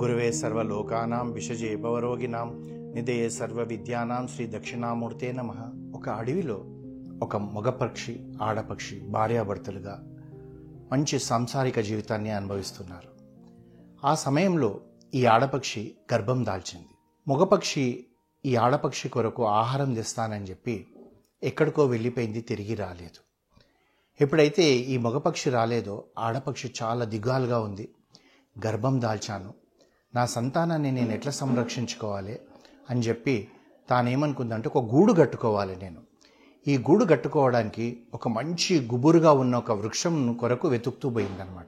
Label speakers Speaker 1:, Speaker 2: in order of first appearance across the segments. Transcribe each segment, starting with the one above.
Speaker 1: గురువే సర్వలోకానాం విషజే భవరోగినాం సర్వ విద్యానాం శ్రీ దక్షిణామూర్తే నమ. ఒక అడవిలో ఒక మగపక్షి ఆడపక్షి భార్యాభర్తలుగా మంచి సాంసారిక జీవితాన్ని అనుభవిస్తున్నారు. ఆ సమయంలో ఈ ఆడపక్షి గర్భం దాల్చింది. మగపక్షి ఈ ఆడపక్షి కొరకు ఆహారం తెస్తానని చెప్పి ఎక్కడికో వెళ్ళిపోయింది తిరిగి రాలేదు. ఎప్పుడైతే ఈ మగపక్షి రాలేదో ఆడపక్షి చాలా దిగాలుగా ఉంది. గర్భం దాల్చాను. నా సంతానాన్ని నేను ఎట్లా సంరక్షించుకోవాలి అని చెప్పి తానేమనుకుందంటే ఒక గూడు కట్టుకోవాలి నేను. ఈ గూడు కట్టుకోవడానికి ఒక మంచి గుబురుగా ఉన్న ఒక వృక్షం కొరకు వెతుకుతూ పోయిందనమాట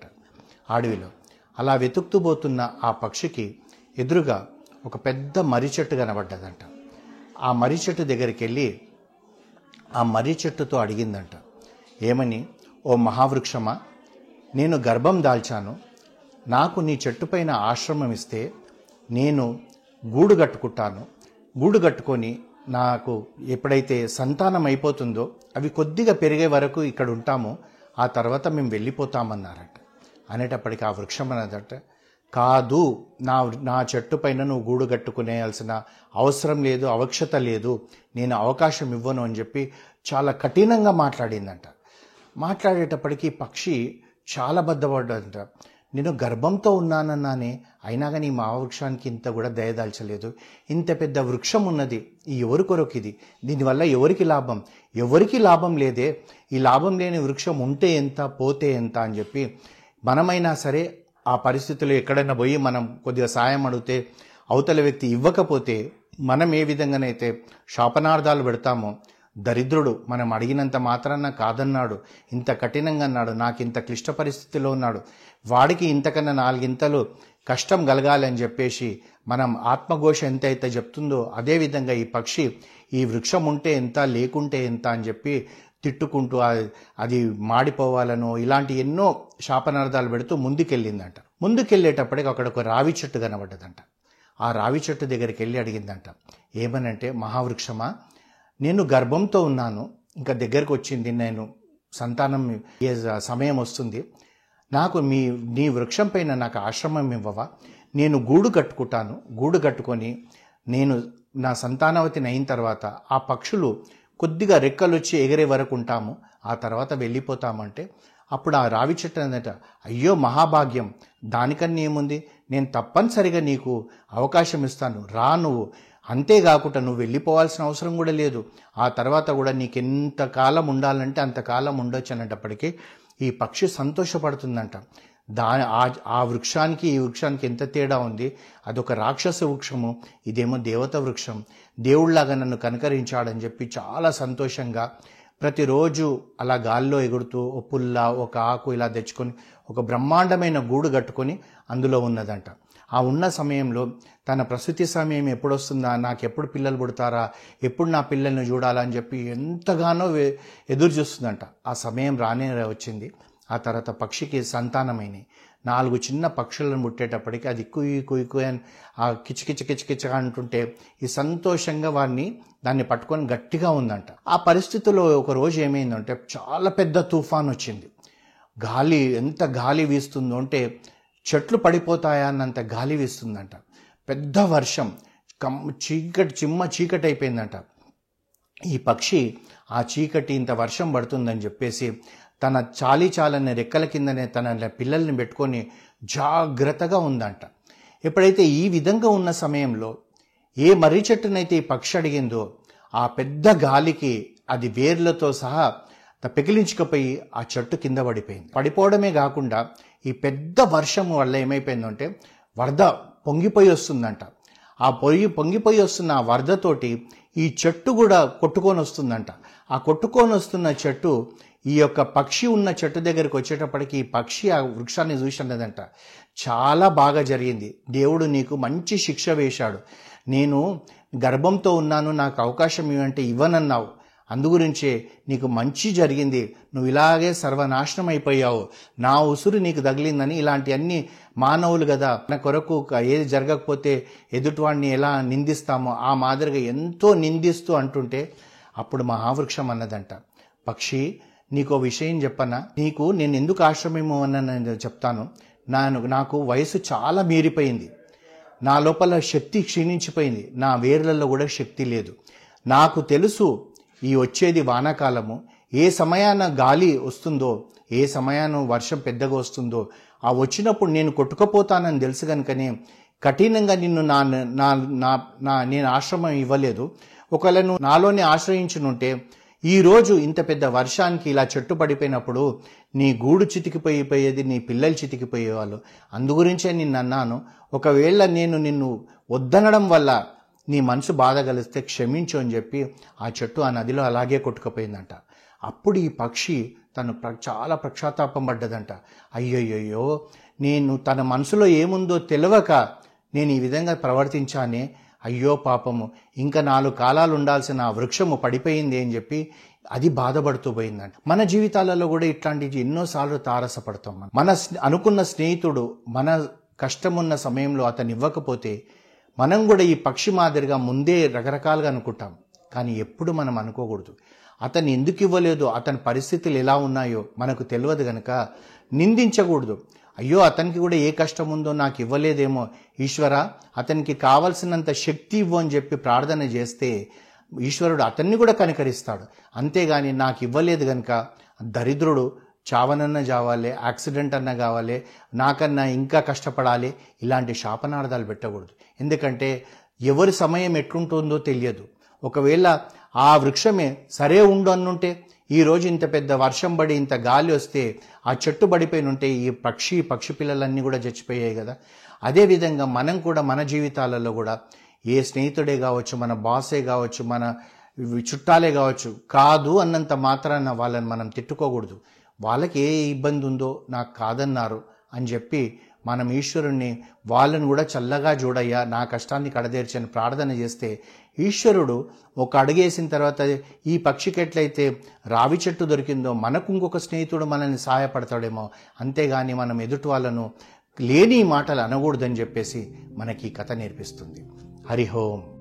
Speaker 1: అడవిలో. అలా వెతుకుతూ పోతున్న ఆ పక్షికి ఎదురుగా ఒక పెద్ద మర్రి చెట్టు కనబడ్డదంట. ఆ మర్రి చెట్టు దగ్గరికి వెళ్ళి ఆ మర్రి చెట్టుతో అడిగిందంట ఏమని? ఓ మహావృక్షమా? నేను గర్భం దాల్చాను నాకు నీ చెట్టుపైన ఆశ్రమం ఇస్తే నేను గూడు కట్టుకుంటాను. గూడు కట్టుకొని నాకు ఎప్పుడైతే సంతానం అయిపోతుందో అవి కొద్దిగా పెరిగే వరకు ఇక్కడ ఉంటామో. ఆ తర్వాత మేము వెళ్ళిపోతామన్నారట. అనేటప్పటికి ఆ వృక్షం అన్నదట కాదు నా నా చెట్టు పైన నువ్వు గూడు కట్టుకునేయాల్సిన అవసరం లేదు అవక్షత లేదు. నేను అవకాశం ఇవ్వను అని చెప్పి చాలా కఠినంగా మాట్లాడిందంట. మాట్లాడేటప్పటికి పక్షి చాలా బద్దపడ్డంట నేను గర్భంతో ఉన్నానన్నానే అయినా కానీ మా వృక్షానికి ఇంత కూడా దయదాల్చలేదు ఇంత పెద్ద వృక్షం ఉన్నది ఈ ఎవరి కొరకు ఇది? దీనివల్ల ఎవరికి లాభం? ఎవరికి లాభం లేదే? ఈ లాభం లేని వృక్షం ఉంటే ఎంత పోతే ఎంత అని చెప్పి మనమైనా సరే ఆ పరిస్థితుల్లో ఎక్కడైనా పోయి మనం కొద్దిగా సాయం అడిగితే అవతల వ్యక్తి ఇవ్వకపోతే మనం ఏ విధంగానైతే శాపనార్థాలు పెడతామో దరిద్రుడు మనం అడిగినంత మాత్రాన కాదన్నాడు. ఇంత కఠినంగా అన్నాడు. నాకు ఇంత క్లిష్ట పరిస్థితిలో ఉన్నాడు. వాడికి ఇంతకన్నా నాలుగింతలు కష్టం కలగాలి అని చెప్పేసి మనం ఆత్మఘోష ఎంత అయితే చెప్తుందో అదేవిధంగా ఈ పక్షి ఈ వృక్షం ఉంటే ఎంత లేకుంటే ఎంత అని చెప్పి తిట్టుకుంటూ అది మాడిపోవాలనో ఇలాంటి ఎన్నో శాపనార్థాలు పెడుతూ ముందుకెళ్ళిందంట. ముందుకెళ్ళేటప్పటికి అక్కడ ఒక రావి చెట్టు కనబడ్డదంట. ఆ రావి చెట్టు దగ్గరికి వెళ్ళి అడిగిందంట. ఏమనంటే మహావృక్షమా? నేను గర్భంతో ఉన్నాను. ఇంకా దగ్గరకు వచ్చింది నేను సంతానం సమయం వస్తుంది. నాకు మీ నీ వృక్షం పైన నాకు ఆశ్రమం ఇవ్వవా? నేను గూడు కట్టుకుంటాను. గూడు కట్టుకొని నేను నా సంతానవతిని అయిన తర్వాత ఆ పక్షులు కొద్దిగా రెక్కలు వచ్చి ఎగిరే వరకు ఉంటాము. ఆ తర్వాత వెళ్ళిపోతామంటే అప్పుడు ఆ రావి చెట్టు అందట అయ్యో మహాభాగ్యం! దానికన్నా ఏముంది? నేను తప్పనిసరిగా నీకు అవకాశం ఇస్తాను. రా నువ్వు. అంతేకాకుండా నువ్వు వెళ్ళిపోవాల్సిన అవసరం కూడా లేదు. ఆ తర్వాత కూడా నీకు ఎంత కాలం ఉండాలంటే అంతకాలం ఉండొచ్చు అనేటప్పటికీ ఈ పక్షి సంతోషపడుతుందంట. దా ఆ- ఆ వృక్షానికి ఈ వృక్షానికి ఎంత తేడా ఉంది? అదొక రాక్షస వృక్షము ఇదేమో దేవత వృక్షం. దేవుళ్ళాగా నన్ను కనకరించాడని చెప్పి చాలా సంతోషంగా ప్రతిరోజు అలా గాల్లో ఎగురుతూ ఓ పుల్ల ఒక ఆకు ఇలా తెచ్చుకొని ఒక బ్రహ్మాండమైన గూడు కట్టుకొని అందులో ఉన్నదంట. ఆ ఉన్న సమయంలో తన ప్రసూతి సమయం ఎప్పుడు వస్తుందా నాకు ఎప్పుడు పిల్లలు పుడతారా? ఎప్పుడు నా పిల్లల్ని చూడాలని చెప్పి ఎంతగానో ఎదురు చూస్తుందంట. ఆ సమయం రానే వచ్చింది. ఆ తర్వాత పక్షికి సంతానమైనవి నాలుగు చిన్న పక్షులను ముట్టేటప్పటికి అది కుయి కుయి కుయి అని ఆ కిచకిచ కిచకిచ అంటుంటే ఈ సంతోషంగా వారిని దాన్ని పట్టుకొని గట్టిగా ఉందంట. ఆ పరిస్థితుల్లో ఒక రోజు ఏమైందంటే చాలా పెద్ద తుఫాన్ వచ్చింది. గాలి ఎంత గాలి వీస్తుందో అంటే చెట్లు పడిపోతాయా అన్నంత గాలి వీస్తుందంట. పెద్ద వర్షం కమ్ చీకటి చిమ్మ చీకటి అయిపోయిందంట ఈ పక్షి ఆ చీకటి ఇంత వర్షం పడుతుందని చెప్పేసి తన చాలీ చాలని రెక్కల కిందనే తన పిల్లల్ని పెట్టుకొని జాగ్రత్తగా ఉందంట. ఎప్పుడైతే ఈ విధంగా ఉన్న సమయంలో ఏ మర్రి చెట్టునైతే ఈ పక్షి అడిగిందో ఆ పెద్ద గాలికి అది వేర్లతో సహా పెకిలించుకుపోయి ఆ చెట్టు కింద పడిపోయింది. పడిపోవడమే కాకుండా ఈ పెద్ద వర్షం వల్ల ఏమైపోయిందంటే వరద పొంగిపోయి వస్తుందంట. ఆ పొయ్యి పొంగిపోయి వస్తున్న ఆ వరదతోటి ఈ చెట్టు కూడా కొట్టుకొని వస్తుందంట. ఆ కొట్టుకొని వస్తున్న చెట్టు ఈ యొక్క పక్షి ఉన్న చెట్టు దగ్గరికి వచ్చేటప్పటికి ఈ పక్షి ఆ వృక్షాన్ని చూసినదంట. చాలా బాగా జరిగింది. దేవుడు నీకు మంచి శిక్ష వేశాడు. నేను గర్భంతో ఉన్నాను నాకు అవకాశం ఇవ్వంటే ఇవ్వనన్నావు. అందుగురించే నీకు మంచి జరిగింది. నువ్వు ఇలాగే సర్వనాశనం అయిపోయావు నా ఉసురు నీకు తగిలిందని ఇలాంటి అన్ని మానవులు కదా నా కొరకు ఏది జరగకపోతే ఎదుటివాడిని ఎలా నిందిస్తామో ఆ మాదిరిగా ఎంతో నిందిస్తూ అంటుంటే అప్పుడు మహావృక్షం అన్నదంట. పక్షి నీకో విషయం చెప్పనా? నీకు నేను ఎందుకు ఆశ్రమేమో అన్నాను చెప్తాను. నాను నాకు వయసు చాలా మీరిపోయింది. నా లోపల శక్తి క్షీణించిపోయింది. నా వేర్లలో కూడా శక్తి లేదు. నాకు తెలుసు ఈ వచ్చేది వానాకాలము. ఏ సమయాన గాలి వస్తుందో ఏ సమయాన వర్షం పెద్దగా వస్తుందో ఆ వచ్చినప్పుడు నేను కొట్టుకుపోతానని తెలుసు కనుకనే కఠినంగా నిన్ను నా నా నా నా నేను ఆశ్రమం ఇవ్వలేదు. ఒకవేళ నువ్వు నాలోనే ఆశ్రయించునుంటే ఈరోజు ఇంత పెద్ద వర్షానికి ఇలా చెట్టు పడిపోయినప్పుడు నీ గూడు చితికిపోయిపోయేది నీ పిల్లలు చితికిపోయేవాళ్ళు. అందుగురించే నిన్ను అన్నాను ఒకవేళ నేను నిన్ను వద్దనడం వల్ల నీ మనసు బాధ కలిస్తే క్షమించు అని చెప్పి ఆ చెట్టు ఆ నదిలో అలాగే కొట్టుకుపోయిందంట. అప్పుడు ఈ పక్షి తను ప్ర- చాలా ప్రక్షాతాపం పడ్డదంట. అయ్యయ్యో నేను తన మనసులో ఏముందో తెలియక నేను ఈ విధంగా ప్రవర్తించానే? అయ్యో పాపము ఇంకా నాలుగు కాలాలు ఉండాల్సిన ఆ వృక్షము పడిపోయింది అని చెప్పి అది బాధపడుతూ పోయిందంట. మన జీవితాలలో కూడా ఇట్లాంటివి ఎన్నోసార్లు తారసపడతాం మనం. మన స్నే- అనుకున్న స్నేహితుడు మన కష్టమున్న సమయంలో అతను ఇవ్వకపోతే మనం కూడా ఈ పక్షి మాదిరిగా ముందే రకరకాలుగా అనుకుంటాం. కానీ ఎప్పుడు మనం అనుకోకూడదు. అతను ఎందుకు ఇవ్వలేదు అతని పరిస్థితులు ఎలా ఉన్నాయో మనకు తెలియదు గనక నిందించకూడదు. అయ్యో అతనికి కూడా ఏ కష్టం ఉందో నాకు ఇవ్వలేదేమో. ఈశ్వర అతనికి కావలసినంత శక్తి ఇవ్వు అని చెప్పి ప్రార్థన చేస్తే ఈశ్వరుడు అతన్ని కూడా కనికరిస్తాడు. అంతేగాని నాకు ఇవ్వలేదు గనక దరిద్రుడు చావనన్నా చావాలి యాక్సిడెంట్ అన్నా కావాలి నాకన్నా ఇంకా కష్టపడాలి ఇలాంటి శాపనార్థాలు పెట్టకూడదు. ఎందుకంటే ఎవరి సమయం ఎట్లుంటుందో తెలియదు. ఒకవేళ ఆ వృక్షమే సరే ఉండు అన్నుంటే ఈ రోజు ఇంత పెద్ద వర్షం పడి ఇంత గాలి వస్తే ఆ చెట్టు పడిపోయిన ఉంటే ఈ పక్షి పక్షి పిల్లలన్నీ కూడా చచ్చిపోయాయి కదా. అదేవిధంగా మనం కూడా మన జీవితాలలో కూడా ఏ స్నేహితుడే కావచ్చు మన బాసే కావచ్చు మన చుట్టాలే కావచ్చు కాదు అన్నంత మాత్రాన వాళ్ళని మనం తిట్టుకోకూడదు. వాళ్ళకి ఏ ఇబ్బంది ఉందో నాకు కాదన్నారు అని చెప్పి మనం ఈశ్వరుణ్ణి వాళ్ళని కూడా చల్లగా చూడయ్యా నా కష్టాన్ని కడదేర్చని ప్రార్థన చేస్తే ఈశ్వరుడు ఒక అడుగేసిన తర్వాత ఈ పక్షికి ఎట్లయితే రావి చెట్టు దొరికిందో మనకు ఇంకొక స్నేహితుడు మనల్ని సహాయపడతాడేమో అంతేగాని మనం ఎదుటి వాళ్ళను లేని మాటలు అనకూడదని చెప్పేసి మనకి ఈ కథ నేర్పిస్తుంది. హరిహోం